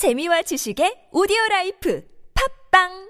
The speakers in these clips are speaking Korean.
재미와 지식의 오디오 라이프. 팝빵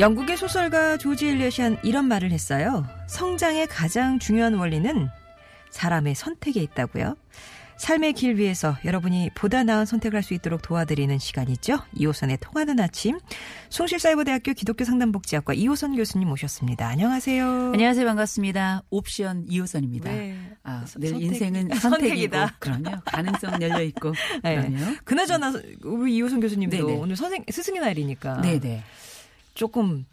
영국의 소설가 조지 엘리엇이 한 이런 말을 했어요. 성장의 가장 중요한 원리는 사람의 선택에 있다고요. 삶의 길 위에서 여러분이 보다 나은 선택을 할 수 있도록 도와드리는 시간이죠. 이호선의 통하는 아침. 숭실사이버대학교 기독교 상담복지학과 이호선 교수님 모셨습니다. 안녕하세요. 안녕하세요. 반갑습니다. 옵션 이호선입니다. 네. 아, 늘 선택- 인생은 선택이다. 그럼요. 가능성 열려 있고. 네. 그나저나 우리 이호선 교수님도 네네. 오늘 선생 스승의 날이니까 네네. 조금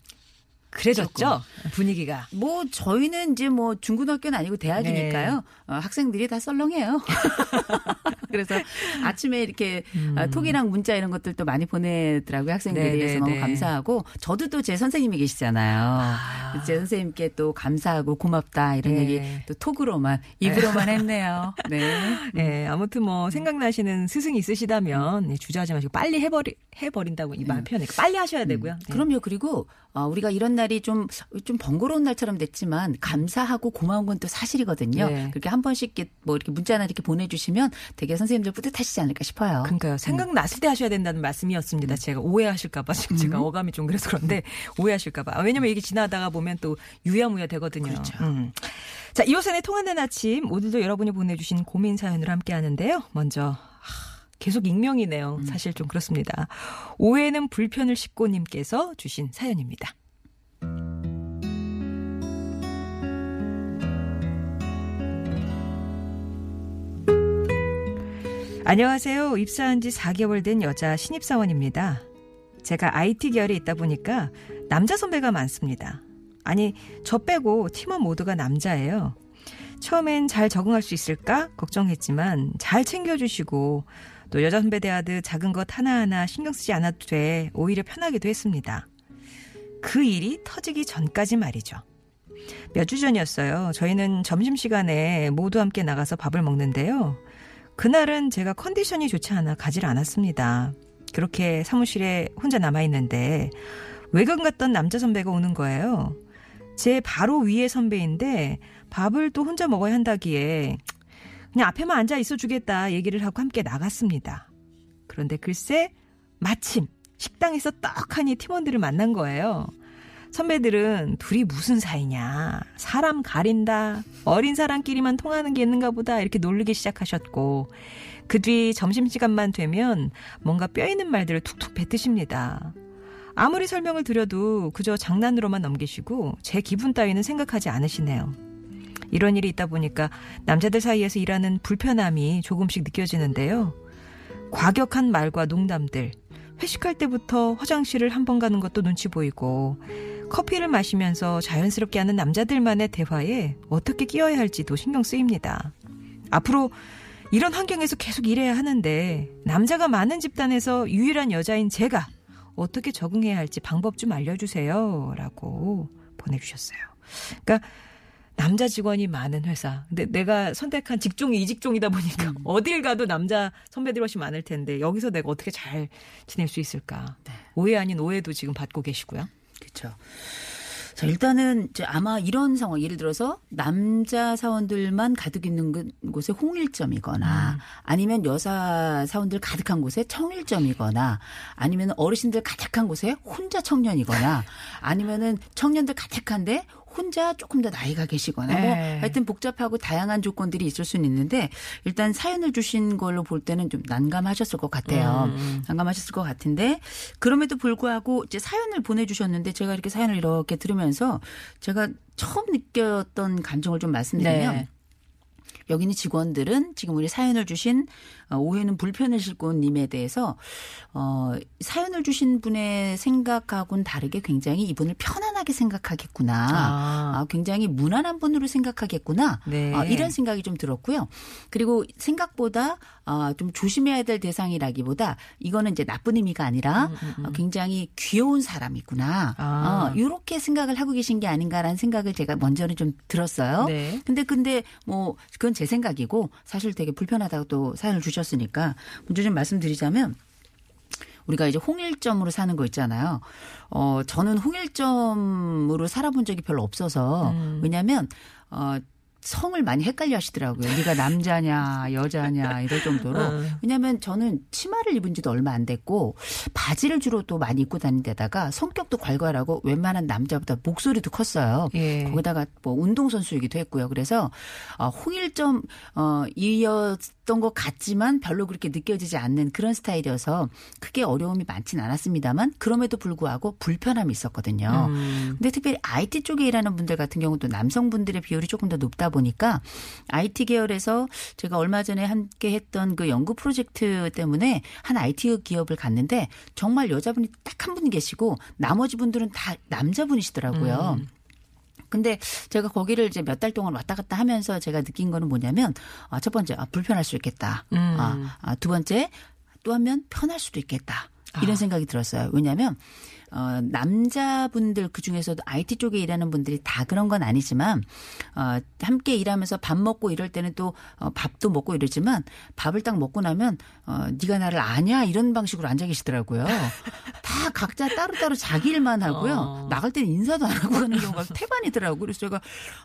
그래졌죠 분위기가. 뭐 저희는 이제 뭐 중고등학교는 아니고 대학이니까요. 네. 어, 학생들이 다 썰렁해요. 그래서 아침에 이렇게 음. 아, 톡이랑 문자 이런 것들도 많이 보내더라고요. 학생들이 네, 그래서 네, 너무 네. 감사하고 저도 또 제 선생님이 계시잖아요. 아. 제 선생님께 또 감사하고 고맙다 이런 네. 얘기 또 톡으로만 입으로만 했네요. 네. 예, 아무튼 뭐 생각나시는 스승이 있으시다면 예, 주저하지 마시고 빨리 해버리 해버린다고 이 말 표현해. 빨리 하셔야 되고요. 네. 음. 그럼요. 그리고 어, 우리가 이런 날이 좀, 좀 번거로운 날처럼 됐지만 감사하고 고마운 건 또 사실이거든요. 네. 그렇게 한 번씩 이렇게 뭐 이렇게 문자나 이렇게 보내주시면 되게 선생님들 뿌듯하시지 않을까 싶어요. 그러니까요. 생각났을 때 하셔야 된다는 말씀이었습니다. 제가 오해하실까봐 지금 제가 어감이 좀 그래서 그런데 오해하실까봐. 아, 왜냐면 이게 지나다가 보면 또 유야무야 되거든요. 그렇죠. 음. 자, 이호선의 통하는 아침 오늘도 여러분이 보내주신 고민 사연으로 함께 하는데요. 먼저 하, 계속 익명이네요. 사실 좀 그렇습니다. 오해는 불편을 싣고님께서 주신 사연입니다. 안녕하세요. 입사한 지 4개월 된 여자 신입사원입니다. 제가 IT 계열에 있다 보니까 남자 선배가 많습니다. 아니, 저 빼고 팀원 모두가 남자예요. 처음엔 잘 적응할 수 있을까 걱정했지만 잘 챙겨주시고 또 여자 선배 대하듯 작은 것 하나하나 신경 쓰지 않아도 돼 오히려 편하기도 했습니다. 그 일이 터지기 전까지 말이죠. 몇 주 전이었어요. 저희는 점심시간에 모두 함께 나가서 밥을 먹는데요. 그날은 제가 컨디션이 좋지 않아 가질 않았습니다. 그렇게 사무실에 혼자 남아있는데 외근 갔던 남자 선배가 오는 거예요. 제 바로 위에 선배인데 밥을 또 혼자 먹어야 한다기에 그냥 앞에만 앉아 있어 주겠다 얘기를 하고 함께 나갔습니다. 그런데 글쎄 마침 식당에서 떡하니 팀원들을 만난 거예요. 선배들은 둘이 무슨 사이냐. 사람 가린다. 어린 사람끼리만 통하는 게 있는가 보다. 이렇게 놀리기 시작하셨고, 그 뒤 점심시간만 되면 뭔가 뼈 있는 말들을 툭툭 뱉으십니다. 아무리 설명을 드려도 그저 장난으로만 넘기시고, 제 기분 따위는 생각하지 않으시네요. 이런 일이 있다 보니까 남자들 사이에서 일하는 불편함이 조금씩 느껴지는데요. 과격한 말과 농담들, 회식할 때부터 화장실을 한 번 가는 것도 눈치 보이고, 커피를 마시면서 자연스럽게 하는 남자들만의 대화에 어떻게 끼어야 할지도 신경 쓰입니다. 앞으로 이런 환경에서 계속 일해야 하는데, 남자가 많은 집단에서 유일한 여자인 제가 어떻게 적응해야 할지 방법 좀 알려주세요. 라고 보내주셨어요. 그러니까, 남자 직원이 많은 회사. 근데 내가 선택한 직종이 이 직종이다 보니까 어딜 가도 남자 선배들 훨씬 많을 텐데 여기서 내가 어떻게 잘 지낼 수 있을까? 오해 아닌 오해도 지금 받고 계시고요. 그렇죠. 자, 일단은 이제 아마 이런 상황, 예를 들어서 남자 사원들만 가득 있는 그- 곳에 홍일점이거나 음. 아니면 여사 사원들 가득한 곳에 청일점이거나 아니면 어르신들 가득한 곳에 혼자 청년이거나 아니면은 청년들 가득한데 혼자 조금 더 나이가 계시거나 뭐 네. 하여튼 복잡하고 다양한 조건들이 있을 수는 있는데 일단 사연을 주신 걸로 볼 때는 좀 난감하셨을 것 같아요. 음. 난감하셨을 것 같은데 그럼에도 불구하고 이제 사연을 보내주셨는데 제가 이렇게 사연을 이렇게 들으면서 제가 처음 느꼈던 감정을 좀 말씀드리면 네. 여기 있는 직원들은 지금 우리 사연을 주신 어, 오해는 불편을 싣고 님에 대해서 어 사연을 주신 분의 생각하고는 다르게 굉장히 이분을 편안하게 생각하겠구나. 아. 아, 굉장히 무난한 분으로 생각하겠구나. 네. 아, 이런 생각이 좀 들었고요. 그리고 생각보다 아, 좀 조심해야 될 대상이라기보다 이거는 이제 나쁜 의미가 아니라 어, 굉장히 귀여운 사람이구나. 음, 아. 어, 이렇게 생각을 하고 계신 게 아닌가라는 생각을 제가 먼저는 좀 들었어요. 네. 근데 근데 뭐 그건 제 생각이고 사실 되게 불편하다고 또 사연을 주셨 으니까 먼저 좀 말씀드리자면 우리가 이제 홍일점으로 사는 거 있잖아요. 어 저는 홍일점으로 살아본 적이 별로 없어서 음. 왜냐하면 어 성을 많이 헷갈려 하시더라고요. 네가 남자냐 여자냐 이럴 정도로. 음. 왜냐하면 저는 치마를 입은 지도 얼마 안 됐고 바지를 주로 또 많이 입고 다닌 데다가 성격도 괄괄하고 웬만한 남자보다 목소리도 컸어요. 예. 거기다가 뭐 운동선수이기도 했고요. 그래서 어, 홍일점 어, 이 었던 것 같지만 별로 그렇게 느껴지지 않는 그런 스타일이어서 크게 어려움이 많진 않았습니다만 그럼에도 불구하고 불편함이 있었거든요. 음. 근데 특별히 IT 쪽에 일하는 분들 같은 경우도 남성분들의 비율이 조금 더 높다 보니까 IT 계열에서 제가 얼마 전에 함께 했던 그 연구 프로젝트 때문에 한 IT 기업을 갔는데 정말 여자분이 딱 한 분 계시고 나머지 분들은 다 남자분이시더라고요. 근데 제가 거기를 이제 몇 달 동안 왔다 갔다 하면서 제가 느낀 거는 뭐냐면 아, 첫 번째 아, 불편할 수 있겠다. 음. 아, 아, 두 번째 또 하면 편할 수도 있겠다. 이런 아. 생각이 들었어요. 왜냐하면 어, 남자분들 그 중에서도 IT 쪽에 일하는 분들이 다 그런 건 아니지만 어, 함께 일하면서 밥 먹고 이럴 때는 또 어, 밥도 먹고 이러지만 밥을 딱 먹고 나면 어, 네가 나를 아냐 이런 방식으로 앉아 계시더라고요. 다 각자 따로따로 자기 일만 하고요. 어. 나갈 때는 인사도 안 하고 가는 경우가 태반이더라고요. 그래서 제가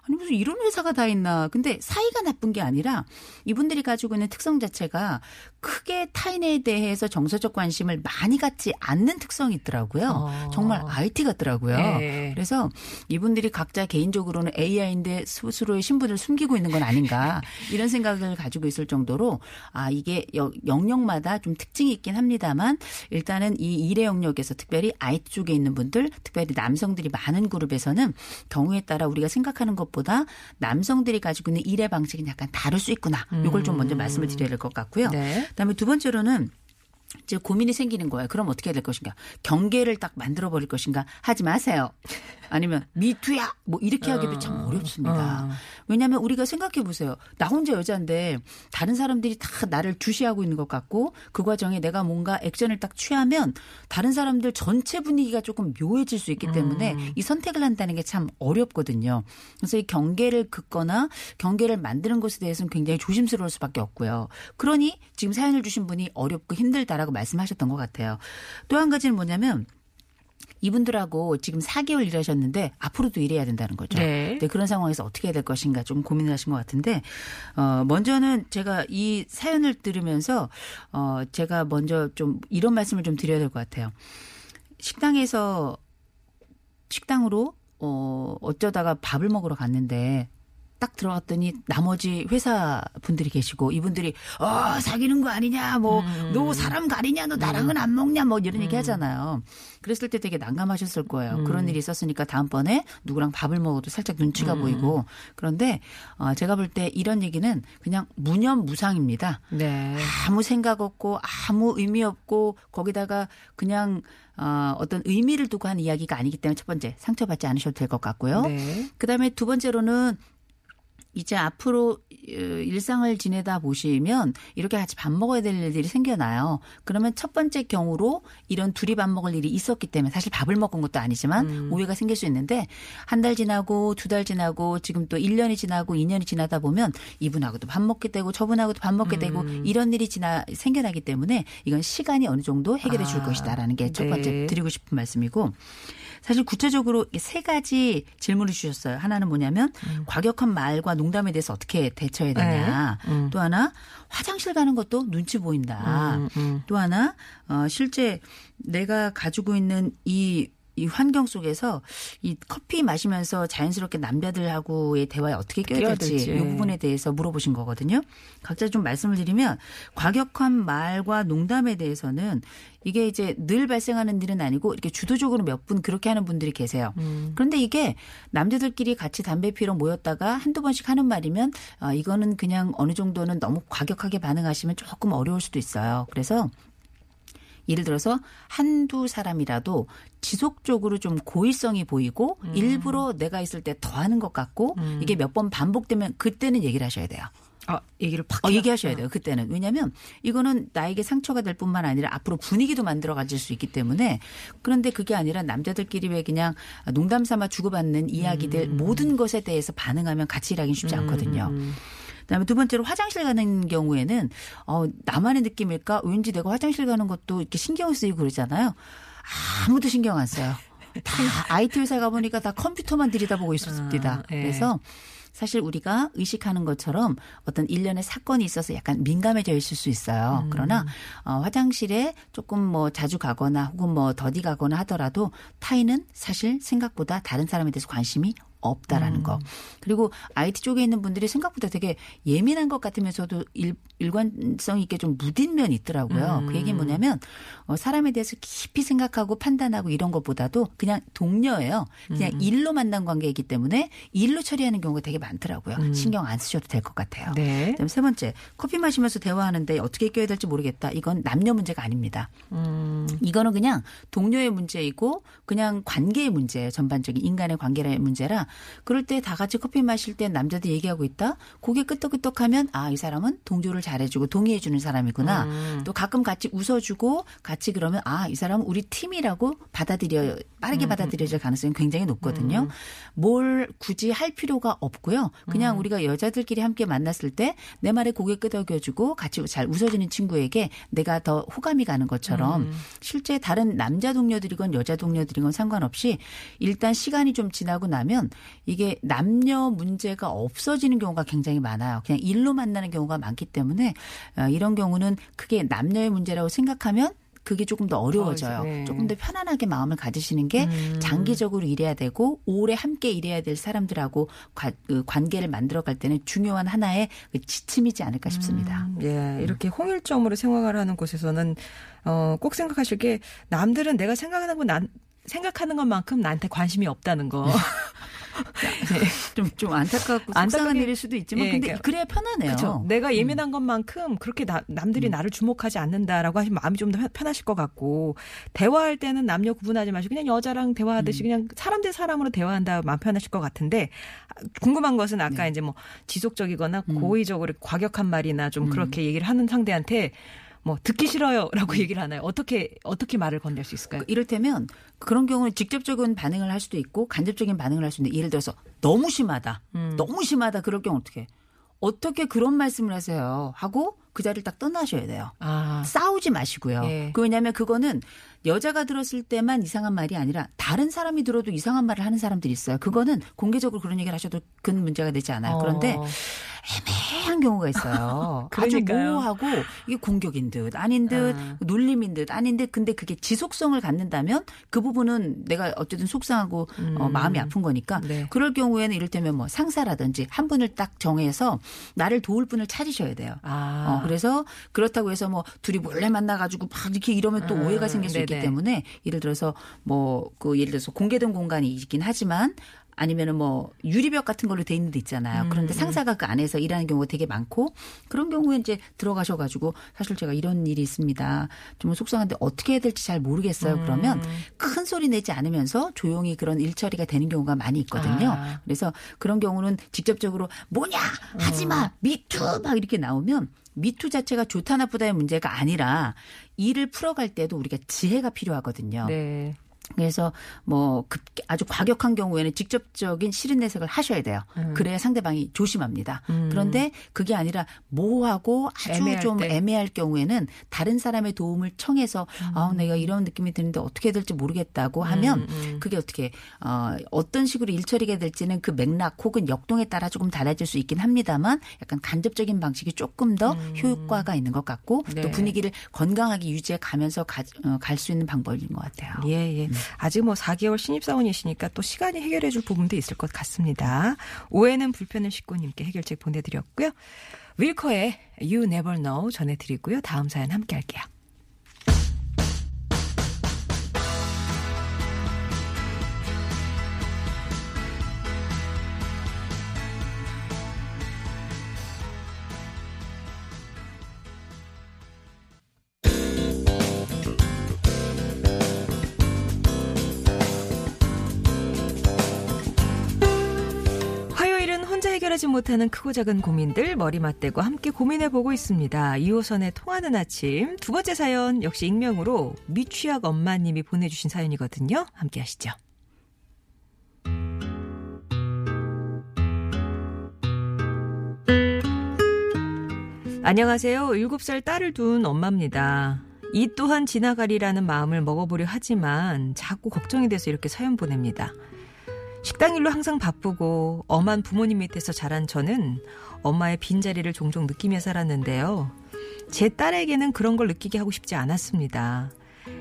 아니 무슨 이런 회사가 다 있나. 근데 사이가 나쁜 게 아니라 이분들이 가지고 있는 특성 자체가 크게 타인에 대해서 정서적 관심을 많이 갖지 않는 특성이 있더라고요. 어. 정말 IT 같더라고요. 예. 그래서 이분들이 각자 개인적으로는 AI인데 스스로의 신분을 숨기고 있는 건 아닌가 이런 생각을 가지고 있을 정도로 아 이게 여- 영역마다 좀 특징이 있긴 합니다만 일단은 이 일의 영역에서 특별히 IT 쪽에 있는 분들 특별히 남성들이 많은 그룹에서는 경우에 따라 우리가 생각하는 것보다 남성들이 가지고 있는 일의 방식이 약간 다를 수 있구나. 이걸 좀 먼저 말씀을 드려야 될 것 같고요. 네. 그다음에 두 번째로는 이제 고민이 생기는 거예요. 그럼 어떻게 해야 될 것인가? 경계를 딱 만들어 버릴 것인가? 하지 마세요. 아니면 미투야 뭐 이렇게 하기도 참 어렵습니다. 어. 왜냐하면 우리가 생각해 보세요. 나 혼자 여자인데 다른 사람들이 다 나를 주시하고 있는 것 같고 그 과정에 내가 뭔가 액션을 딱 취하면 다른 사람들 전체 분위기가 조금 묘해질 수 있기 때문에 이 선택을 한다는 게 참 어렵거든요. 그래서 이 경계를 긋거나 경계를 만드는 것에 대해서는 굉장히 조심스러울 수밖에 없고요. 그러니 지금 사연을 주신 분이 어렵고 힘들다라고 말씀하셨던 것 같아요. 또 한 가지는 뭐냐면 이분들하고 지금 4개월 일하셨는데 앞으로도 일해야 된다는 거죠. 네. 네, 그런 상황에서 어떻게 해야 될 것인가 좀 고민을 하신 것 같은데 어 먼저는 제가 이 사연을 들으면서 어 제가 먼저 좀 이런 말씀을 좀 드려야 될 것 같아요. 식당에서 식당으로 어 어쩌다가 밥을 먹으러 갔는데 딱 들어갔더니 나머지 회사 분들이 계시고 이분들이 어 사귀는 거 아니냐 뭐 너 사람 가리냐 너 나랑은 안 먹냐 뭐 이런 얘기 하잖아요. 그랬을 때 되게 난감하셨을 거예요. 그런 일이 있었으니까 다음번에 누구랑 밥을 먹어도 살짝 눈치가 보이고 그런데 어 제가 볼 때 이런 얘기는 그냥 무념무상입니다. 네. 아무 생각 없고 아무 의미 없고 거기다가 그냥 어, 어떤 의미를 두고 하는 이야기가 아니기 때문에 첫 번째 상처받지 않으셔도 될 것 같고요. 네. 그다음에 두 번째로는 이제 앞으로 어, 일상을 지내다 보시면 이렇게 같이 밥 먹어야 될 일들이 생겨나요. 그러면 첫 번째 경우로 이런 둘이 밥 먹을 일이 있었기 때문에 사실 밥을 먹은 것도 아니지만 오해가 생길 수 있는데 한 달 지나고 두 달 지나고 지금 또 1년이 지나고 2년이 지나다 보면 이분하고도 밥 먹게 되고 저분하고도 밥 먹게 되고 이런 일이 지나 생겨나기 때문에 이건 시간이 어느 정도 해결해 줄 아, 것이다라는 게 첫 번째 네. 드리고 싶은 말씀이고 사실 구체적으로 이세 가지 질문을 주셨어요. 하나는 뭐냐면 과격한 말과 농담에 대해서 어떻게 대 처해야 되냐. 네. 음. 또 하나 화장실 가는 것도 눈치 보인다. 음, 음. 또 하나 어 실제 내가 가지고 있는 이 이 환경 속에서 이 커피 마시면서 자연스럽게 남자들하고의 대화에 어떻게 껴야 될지. 이 부분에 대해서 물어보신 거거든요. 각자 좀 말씀을 드리면 과격한 말과 농담에 대해서는 이게 이제 늘 발생하는 일은 아니고 이렇게 주도적으로 몇 분 그렇게 하는 분들이 계세요. 그런데 이게 남자들끼리 같이 담배 피러 모였다가 한두 번씩 하는 말이면 아, 이거는 그냥 어느 정도는 너무 과격하게 반응하시면 조금 어려울 수도 있어요. 그래서 예를 들어서 한두 사람이라도 지속적으로 좀 고의성이 보이고 일부러 내가 있을 때 더 하는 것 같고 이게 몇 번 반복되면 그때는 얘기를 하셔야 돼요. 아, 얘기를 팍 어? 얘기하셔야 돼요. 그때는. 왜냐하면 이거는 나에게 상처가 될 뿐만 아니라 앞으로 분위기도 만들어 가질 수 있기 때문에 그런데 그게 아니라 남자들끼리 왜 그냥 농담 삼아 주고받는 이야기들 음. 모든 것에 대해서 반응하면 같이 일하기 쉽지 않거든요. 그다음에 두 번째로 화장실 가는 경우에는 어 나만의 느낌일까? 왠지 내가 화장실 가는 것도 이렇게 신경 쓰이고 그러잖아요. 아무도 신경 안 써요. 다 IT 회사 가 보니까 다 컴퓨터만 들여다보고 있습니다. 아, 예. 그래서 사실 우리가 의식하는 것처럼 어떤 일련의 사건이 있어서 약간 민감해져 있을 수 있어요. 그러나 어, 화장실에 조금 뭐 자주 가거나 혹은 뭐 더디 가거나 하더라도 타인은 사실 생각보다 다른 사람에 대해서 관심이 없다라는 거. 그리고 IT 쪽에 있는 분들이 생각보다 되게 예민한 것 같으면서도 일, 일관성 있게 좀 무딘 면이 있더라고요. 그 얘기는 뭐냐면 어, 사람에 대해서 깊이 생각하고 판단하고 이런 것보다도 그냥 동료예요. 그냥 일로 만난 관계이기 때문에 일로 처리하는 경우가 되게 많더라고요. 신경 안 쓰셔도 될 것 같아요. 네. 그다음 세 번째 커피 마시면서 대화하는데 어떻게 껴야 될지 모르겠다. 이건 남녀 문제가 아닙니다. 음. 이거는 그냥 동료의 문제이고 그냥 관계의 문제예요. 전반적인 인간의 관계의 문제라 그럴 때 다 같이 커피 마실 때 남자들 얘기하고 있다. 고개 끄덕끄덕하면 아 이 사람은 동조를 잘해주고 동의해주는 사람이구나. 음. 또 가끔 같이 웃어주고 같이 그러면 아 이 사람은 우리 팀이라고 받아들여 음, 빠르게 받아들여질 가능성이 굉장히 높거든요. 뭘 굳이 할 필요가 없고요. 음. 그냥 우리가 여자들끼리 함께 만났을 때 내 말에 고개 끄덕여주고 같이 잘 웃어주는 친구에게 내가 더 호감이 가는 것처럼 음. 실제 다른 남자 동료들이건 여자 동료들이건 상관없이 일단 시간이 좀 지나고 나면 이게 남녀 문제가 없어지는 경우가 굉장히 많아요. 그냥 일로 만나는 경우가 많기 때문에 어, 이런 경우는 그게 남녀의 문제라고 생각하면 그게 조금 더 어려워져요. 어, 네. 조금 더 편안하게 마음을 가지시는 게 음. 장기적으로 일해야 되고 오래 함께 일해야 될 사람들하고 과- 그 관계를 만들어갈 때는 중요한 하나의 그 지침이지 않을까 싶습니다. 음, 예, 이렇게 홍일점으로 생활을 하는 곳에서는 어, 꼭 생각하실 게 남들은 내가 생각하는 건 난, 생각하는 것만큼 나한테 관심이 없다는 거. 좀, 좀 안타깝고 속상한 일일 수도 있지만 예, 근데 그러니까- 그래야 편하네요. 그렇죠. 내가 예민한 것만큼 그렇게 나- 남들이 나를 주목하지 않는다라고 하시면 마음이 좀 더 편하실 것 같고 대화할 때는 남녀 구분하지 마시고 그냥 여자랑 대화하듯이 그냥 사람 대 사람으로 대화한다 마음 편하실 것 같은데 아, 궁금한 것은 아까 이제 뭐 지속적이거나 고의적으로 과격한 말이나 좀 그렇게 얘기를 하는 상대한테 뭐 듣기 싫어요라고 얘기를 하나요? 어떻게 어떻게 말을 건넬 수 있을까요? 이를테면 그런 경우는 직접적인 반응을 할 수도 있고 간접적인 반응을 할 수 있는데 예를 들어서 너무 심하다. 음. 너무 심하다. 그럴 경우 어떻게? 어떻게 그런 말씀을 하세요? 하고 그 자리를 딱 떠나셔야 돼요. 아, 싸우지 마시고요. 예. 그 왜냐하면 그거는 여자가 들었을 때만 이상한 말이 아니라 다른 사람이 들어도 이상한 말을 하는 사람들이 있어요. 그거는 공개적으로 그런 얘기를 하셔도 큰 문제가 되지 않아요. 그런데 어. 애매한 경우가 있어요. 아주 그러니까요. 모호하고 이게 공격인 듯 아닌 듯 아. 놀림인 듯 아닌 듯 근데 그게 지속성을 갖는다면 그 부분은 내가 어쨌든 속상하고 어, 마음이 아픈 거니까 네. 그럴 경우에는 이를테면 뭐 상사라든지 한 분을 딱 정해서 나를 도울 분을 찾으셔야 돼요. 아. 어, 그래서 그렇다고 해서 뭐 둘이 몰래 만나가지고 막 이렇게 이러면 또 음, 오해가 생길 수 있기 네네. 때문에 예를 들어서 뭐 그 예를 들어서 공개된 공간이 있긴 하지만 아니면은 뭐 유리벽 같은 걸로 돼 있는 데 있잖아요. 음, 그런데 상사가 그 안에서 일하는 경우가 되게 많고 그런 경우에 이제 들어가셔 가지고 사실 제가 이런 일이 있습니다. 좀 속상한데 어떻게 해야 될지 잘 모르겠어요. 음. 그러면 큰 소리 내지 않으면서 조용히 그런 일 처리가 되는 경우가 많이 있거든요. 아. 그래서 그런 경우는 직접적으로 뭐냐 하지 어. 마 미투 막 이렇게 나오면 미투 자체가 좋다 나쁘다의 문제가 아니라 일을 풀어갈 때도 우리가 지혜가 필요하거든요. 네. 그래서 뭐 급- 아주 과격한 경우에는 직접적인 실은 내색을 하셔야 돼요. 음. 그래야 상대방이 조심합니다. 그런데 그게 아니라 모호하고 아주 애매할 좀 때. 애매할 경우에는 다른 사람의 도움을 청해서 아 내가 이런 느낌이 드는데 어떻게 해야 될지 모르겠다고 하면 음. 그게 어떻게 어 어떤 식으로 일 처리가 될지는 그 맥락 혹은 역동에 따라 조금 달라질 수 있긴 합니다만 약간 간접적인 방식이 조금 더 효과가 있는 것 같고 음. 네. 또 분위기를 건강하게 유지해 가면서 갈 수 있는 방법인 것 같아요. 예, 예. 아직 뭐 4개월 신입사원이시니까 또 시간이 해결해 줄 부분도 있을 것 같습니다. 오해는 불편을 식구님께 해결책 보내드렸고요. 윌커의 You Never Know 전해드리고요. 다음 사연 함께 할게요. 못하는 크고 작은 고민들 머리 맞대고 함께 고민해보고 있습니다. 2호선에 통하는 아침 두 번째 사연 역시 익명으로 미취학 엄마님이 보내주신 사연이거든요. 함께 하시죠. 안녕하세요. 7살 딸을 둔 엄마입니다. 이 또한 지나가리라는 마음을 먹어보려 하지만 자꾸 걱정이 돼서 이렇게 사연 보냅니다. 식당 일로 항상 바쁘고 엄한 부모님 밑에서 자란 저는 엄마의 빈자리를 종종 느끼며 살았는데요. 제 딸에게는 그런 걸 느끼게 하고 싶지 않았습니다.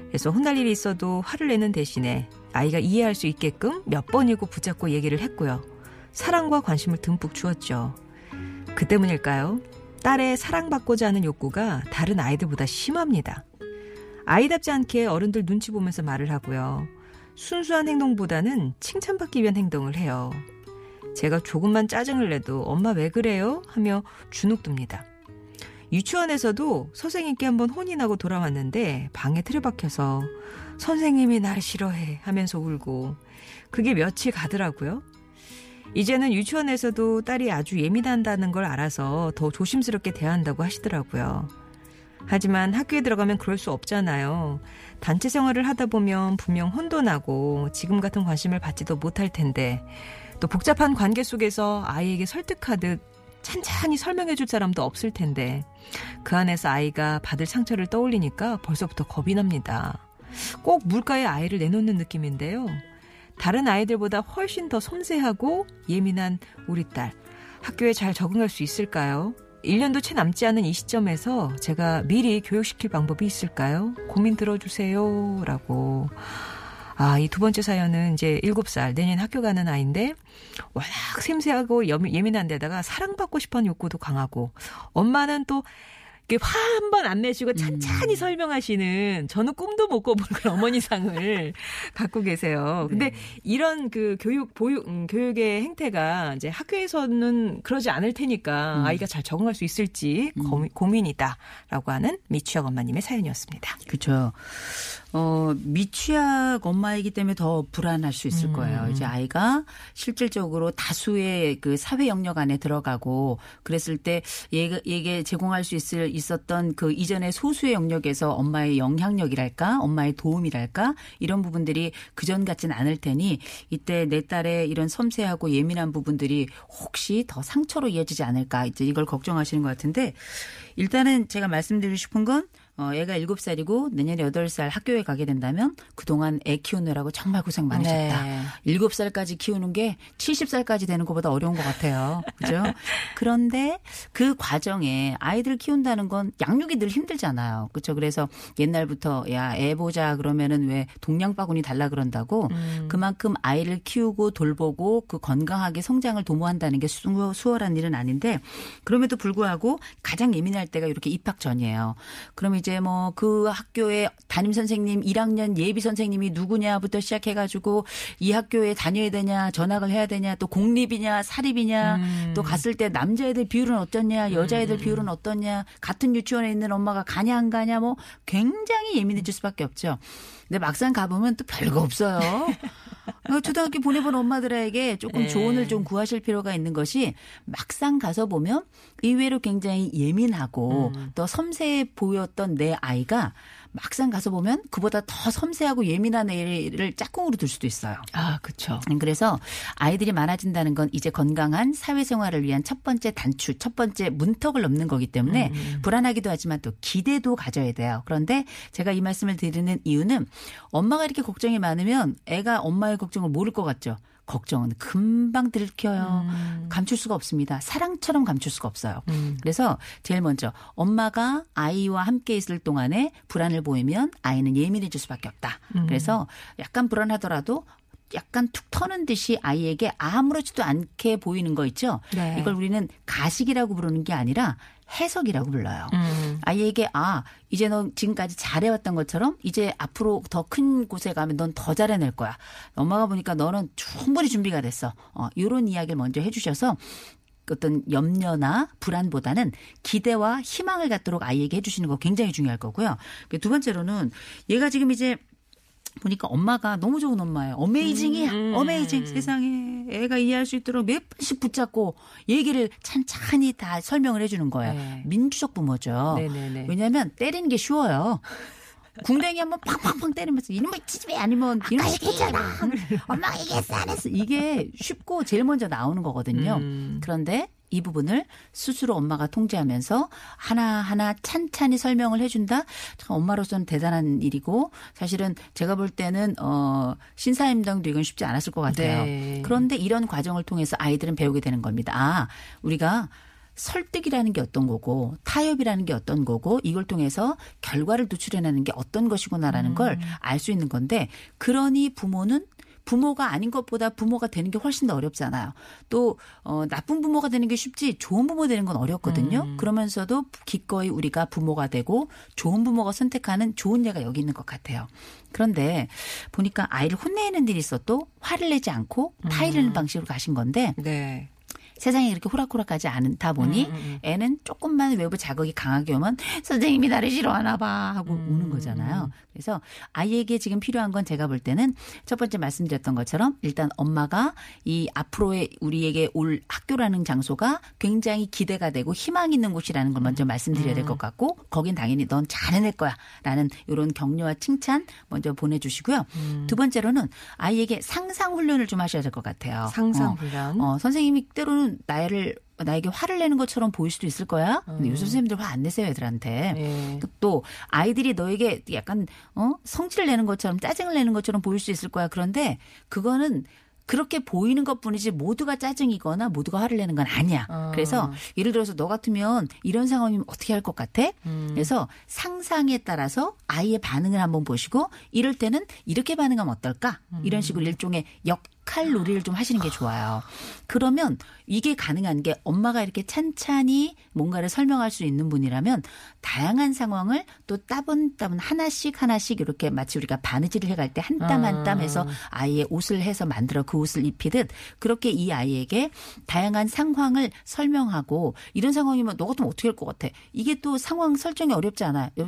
그래서 혼날 일이 있어도 화를 내는 대신에 아이가 이해할 수 있게끔 몇 번이고 붙잡고 얘기를 했고요. 사랑과 관심을 듬뿍 주었죠. 그 때문일까요? 딸의 사랑받고자 하는 욕구가 다른 아이들보다 심합니다. 아이답지 않게 어른들 눈치 보면서 말을 하고요. 순수한 행동보다는 칭찬받기 위한 행동을 해요. 제가 조금만 짜증을 내도 엄마 왜 그래요? 하며 주눅듭니다. 유치원에서도 선생님께 한번 혼이 나고 돌아왔는데 방에 틀어박혀서 선생님이 나를 싫어해 하면서 울고 그게 며칠 가더라고요. 이제는 유치원에서도 딸이 아주 예민한다는 걸 알아서 더 조심스럽게 대한다고 하시더라고요. 하지만 학교에 들어가면 그럴 수 없잖아요. 단체 생활을 하다 보면 분명 혼도 나고 지금 같은 관심을 받지도 못할 텐데 또 복잡한 관계 속에서 아이에게 설득하듯 찬찬히 설명해 줄 사람도 없을 텐데 그 안에서 아이가 받을 상처를 떠올리니까 벌써부터 겁이 납니다. 꼭 물가에 아이를 내놓는 느낌인데요. 다른 아이들보다 훨씬 더 섬세하고 예민한 우리 딸. 학교에 잘 적응할 수 있을까요? 1년도 채 남지 않은 이 시점에서 제가 미리 교육시킬 방법이 있을까요? 고민 들어주세요. 라고. 아, 이 두 번째 사연은 이제 7살, 내년 학교 가는 아이인데, 워낙 샘세하고 예민한 데다가 사랑받고 하는 욕구도 강하고, 엄마는 또, 화 한 번 안 내시고 찬찬히 설명하시는 저는 꿈도 못 꿔본 그런 어머니상을 갖고 계세요. 근데 이런 그 교육 보육 음, 교육의 행태가 이제 학교에서는 그러지 않을 테니까 아이가 잘 적응할 수 있을지 고민, 고민이다라고 하는 미취학 엄마님의 사연이었습니다. 그렇죠. 어, 미취학 엄마이기 때문에 더 불안할 수 있을 거예요. 이제 아이가 실질적으로 다수의 그 사회 영역 안에 들어가고 그랬을 때 얘가, 얘게 제공할 수 있을, 있었던 그 이전의 소수의 영역에서 엄마의 영향력이랄까, 엄마의 도움이랄까, 이런 부분들이 그전 같진 않을 테니 이때 내 딸의 이런 섬세하고 예민한 부분들이 혹시 더 상처로 이어지지 않을까, 이제 이걸 걱정하시는 것 같은데 일단은 제가 말씀드리고 싶은 건 어, 애가 7살이고 내년에 8살 학교에 가게 된다면 그동안 애 키우느라고 정말 고생 많으셨다. 네. 7살까지 키우는 게 70살까지 되는 것보다 어려운 것 같아요. 그죠? 그런데 그 과정에 아이들 키운다는 건 양육이 늘 힘들잖아요. 그렇죠? 그래서 옛날부터 야, 애 보자 그러면은 왜 동양 바구니 달라 그런다고 그만큼 아이를 키우고 돌보고 그 건강하게 성장을 도모한다는 게 수, 수월한 일은 아닌데 그럼에도 불구하고 가장 예민할 때가 이렇게 입학 전이에요. 그럼 이제 뭐 그 학교에 담임 선생님 1학년 예비 선생님이 누구냐부터 시작해 가지고 이 학교에 다녀야 되냐 전학을 해야 되냐 또 공립이냐 사립이냐 또 갔을 때 남자애들 비율은 어떻냐 여자애들 비율은 어떻냐 같은 유치원에 있는 엄마가 가냐 안 가냐 뭐 굉장히 예민해질 수밖에 없죠. 근데 막상 가보면 또 별거 없어요. 어, 초등학교 보내본 엄마들에게 조금 네. 조언을 좀 구하실 필요가 있는 것이 막상 가서 보면 의외로 굉장히 예민하고 또 섬세해 보였던 내 아이가 막상 가서 보면 그보다 더 섬세하고 예민한 애를 짝꿍으로 둘 수도 있어요. 아, 그쵸. 그래서 아이들이 많아진다는 건 이제 건강한 사회생활을 위한 첫 번째 단추, 첫 번째 문턱을 넘는 거기 때문에 불안하기도 하지만 또 기대도 가져야 돼요. 그런데 제가 이 말씀을 드리는 이유는 엄마가 이렇게 걱정이 많으면 애가 엄마의 걱정을 모를 것 같죠. 걱정은 금방 들켜요. 음. 감출 수가 없습니다. 사랑처럼 감출 수가 없어요. 음. 그래서 제일 먼저 엄마가 아이와 함께 있을 동안에 불안을 보이면 아이는 예민해질 수밖에 없다. 음. 그래서 약간 불안하더라도 약간 툭 터는 듯이 아이에게 아무렇지도 않게 보이는 거 있죠. 네. 이걸 우리는 가식이라고 부르는 게 아니라 해석이라고 불러요. 음. 아이에게 아 이제 너 지금까지 잘해왔던 것처럼 이제 앞으로 더 큰 곳에 가면 넌 더 잘해낼 거야. 엄마가 보니까 너는 충분히 준비가 됐어. 어, 이런 이야기를 먼저 해주셔서 어떤 염려나 불안보다는 기대와 희망을 갖도록 아이에게 해주시는 거 굉장히 중요할 거고요. 그두 번째로는 얘가 지금 이제 보니까 엄마가 너무 좋은 엄마예요. 어메이징이야. 음. 어메이징. 세상에 애가 이해할 수 있도록 몇 번씩 붙잡고 얘기를 찬찬히 다 설명을 해주는 거예요. 네. 민주적 부모죠. 네네네. 왜냐하면 때리는 게 쉬워요. 궁뎅이 한번 팡팡팡 때리면서 이놈의 지집애 아니면 이놈의 시켰잖아. 엄마가 얘기했어 안 했어. 이게 쉽고 제일 먼저 나오는 거거든요. 음. 그런데 이 부분을 스스로 엄마가 통제하면서 하나하나 찬찬히 설명을 해준다? 참 엄마로서는 대단한 일이고 사실은 제가 볼 때는 어 신사임당도 이건 쉽지 않았을 것 같아요. 네. 그런데 이런 과정을 통해서 아이들은 배우게 되는 겁니다. 아, 우리가 설득이라는 게 어떤 거고 타협이라는 게 어떤 거고 이걸 통해서 결과를 도출해내는 게 어떤 것이구나라는 걸알 수 있는 건데 그러니 부모는 부모가 아닌 것보다 부모가 되는 게 훨씬 더 어렵잖아요. 또 어, 나쁜 부모가 되는 게 쉽지 좋은 부모 되는 건 어렵거든요. 그러면서도 기꺼이 우리가 부모가 되고 좋은 부모가 선택하는 좋은 예가 여기 있는 것 같아요. 그런데 보니까 아이를 혼내는 일이 있어도 화를 내지 않고 타이르는 방식으로 가신 건데 네. 세상이 그렇게 호락호락하지 않다 보니 음, 애는 조금만 외부 자극이 강하게 오면 선생님이 나를 싫어하나 봐 하고 음, 우는 거잖아요. 그래서 아이에게 지금 필요한 건 제가 볼 때는 첫 번째 말씀드렸던 것처럼 일단 엄마가 이 앞으로의 우리에게 올 학교라는 장소가 굉장히 기대가 되고 희망 있는 곳이라는 걸 먼저 말씀드려야 음. 될것 같고 거긴 당연히 넌 잘해낼 거야 라는 이런 격려와 칭찬 먼저 보내주시고요. 음. 두 번째로는 아이에게 상상 훈련을 좀 하셔야 될 것 같아요. 상상 어. 훈련. 어, 선생님이 때로는 나를 나에게 화를 내는 것처럼 보일 수도 있을 거야. 근데 요새 선생님들 화 안 내세요, 애들한테. 음. 네. 또 아이들이 너에게 약간 어 성질을 내는 것처럼 짜증을 내는 것처럼 보일 수 있을 거야. 그런데 그거는 그렇게 보이는 것뿐이지 모두가 짜증이거나 모두가 화를 내는 건 아니야. 어. 그래서 예를 들어서 너 같으면 이런 상황이면 어떻게 할 것 같아? 음. 그래서 상상에 따라서 아이의 반응을 한번 보시고 이럴 때는 이렇게 반응하면 어떨까? 음. 이런 식으로 일종의 역 할 놀이를 좀 하시는 게 좋아요. 그러면 이게 가능한 게 엄마가 이렇게 찬찬히 뭔가를 설명할 수 있는 분이라면 다양한 상황을 또 따분따분 하나씩 하나씩 이렇게 마치 우리가 바느질을 해갈 때 한 땀 한땀 해서 아이의 옷을 해서 만들어 그 옷을 입히듯 그렇게 이 아이에게 다양한 상황을 설명하고 이런 상황이면 너 같으면 어떻게 할 것 같아? 이게 또 상황 설정이 어렵지 않아요. 예,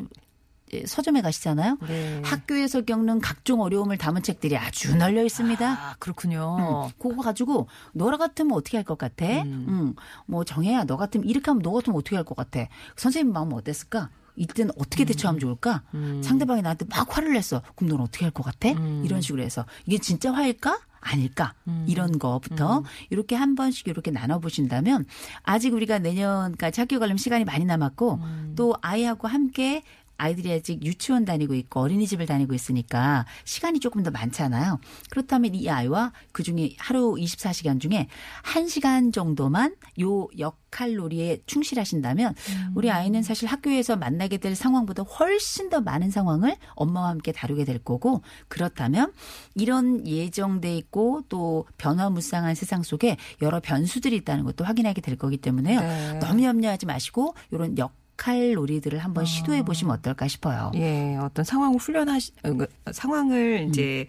서점에 가시잖아요. 네. 학교에서 겪는 각종 어려움을 담은 책들이 아주 널려 있습니다. 아, 그렇군요. 음, 그거 가지고 너라 같으면 어떻게 할 것 같아? 음. 뭐 정혜야 너 같으면 이렇게 하면 너 같으면 어떻게 할 것 같아? 선생님 마음은 어땠을까? 이때는 어떻게 대처하면 좋을까? 상대방이 나한테 막 화를 냈어. 그럼 넌 어떻게 할 것 같아? 이런 식으로 해서 이게 진짜 화일까? 아닐까? 이런 거부터 이렇게 한 번씩 이렇게 나눠보신다면 아직 우리가 내년까지 학교 가려면 시간이 많이 남았고 또 아이하고 함께 아이들이 아직 유치원 다니고 있고 어린이집을 다니고 있으니까 시간이 조금 더 많잖아요. 그렇다면 이 아이와 그중에 하루 24시간 중에 1시간 정도만 요 역할 놀이에 충실하신다면 우리 아이는 사실 학교에서 만나게 될 상황보다 훨씬 더 많은 상황을 엄마와 함께 다루게 될 거고 그렇다면 이런 예정돼 있고 또 변화무쌍한 세상 속에 여러 변수들이 있다는 것도 확인하게 될 거기 때문에요. 네. 너무 염려하지 마시고 이런 역 할 놀이들을 한번 시도해 보시면 어떨까 싶어요. 예, 어떤 상황을 훈련하시, 어, 그 상황을 이제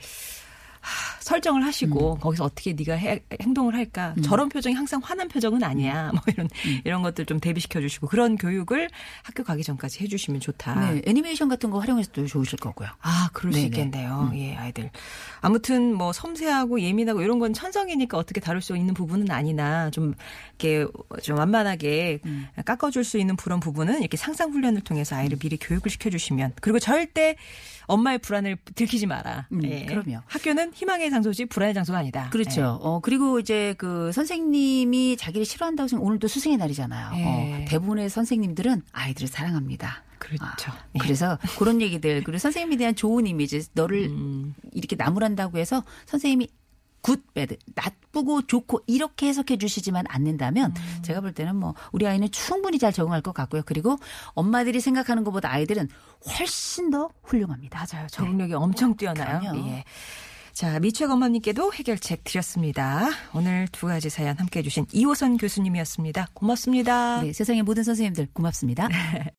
하, 설정을 하시고 거기서 어떻게 네가 해- 행동을 할까 저런 표정이 항상 화난 표정은 아니야 뭐 이런 이런 것들 좀 대비시켜 주시고 그런 교육을 학교 가기 전까지 해주시면 좋다. 네, 애니메이션 같은 거 활용해서도 좋으실 거고요. 아, 그럴 수 네네. 있겠네요. 예, 아이들. 아무튼 뭐 섬세하고 예민하고 이런 건 천성이니까 어떻게 다룰 수 있는 부분은 아니나 좀 이렇게 좀 완만하게 깎아줄 수 있는 그런 부분은 이렇게 상상 훈련을 통해서 아이를 미리 교육을 시켜주시면 그리고 절대 엄마의 불안을 들키지 마라. 음, 예. 그럼요. 학교는 희망의 장소지 불안의 장소가 아니다. 그렇죠. 어, 그리고 이제 그 선생님이 자기를 싫어한다고 생각 오늘도 스승의 날이잖아요. 예. 어, 대부분의 선생님들은 아이들을 사랑합니다. 그렇죠. 아, 예. 그래서 그런 얘기들 그리고 선생님에 대한 좋은 이미지 너를 음. 이렇게 나무란다고 해서 선생님이 good, bad, 나쁘고 좋고 이렇게 해석해 주시지만 않는다면 음. 제가 볼 때는 뭐 우리 아이는 충분히 잘 적응할 것 같고요. 그리고 엄마들이 생각하는 것보다 아이들은 훨씬 더 훌륭합니다. 맞아요. 적응력이 엄청 뛰어나요. 그럼요. 예. 자, 미최 엄마님께도 해결책 드렸습니다. 오늘 두 가지 사연 함께 해주신 이호선 교수님이었습니다. 고맙습니다. 네, 세상의 모든 선생님들 고맙습니다.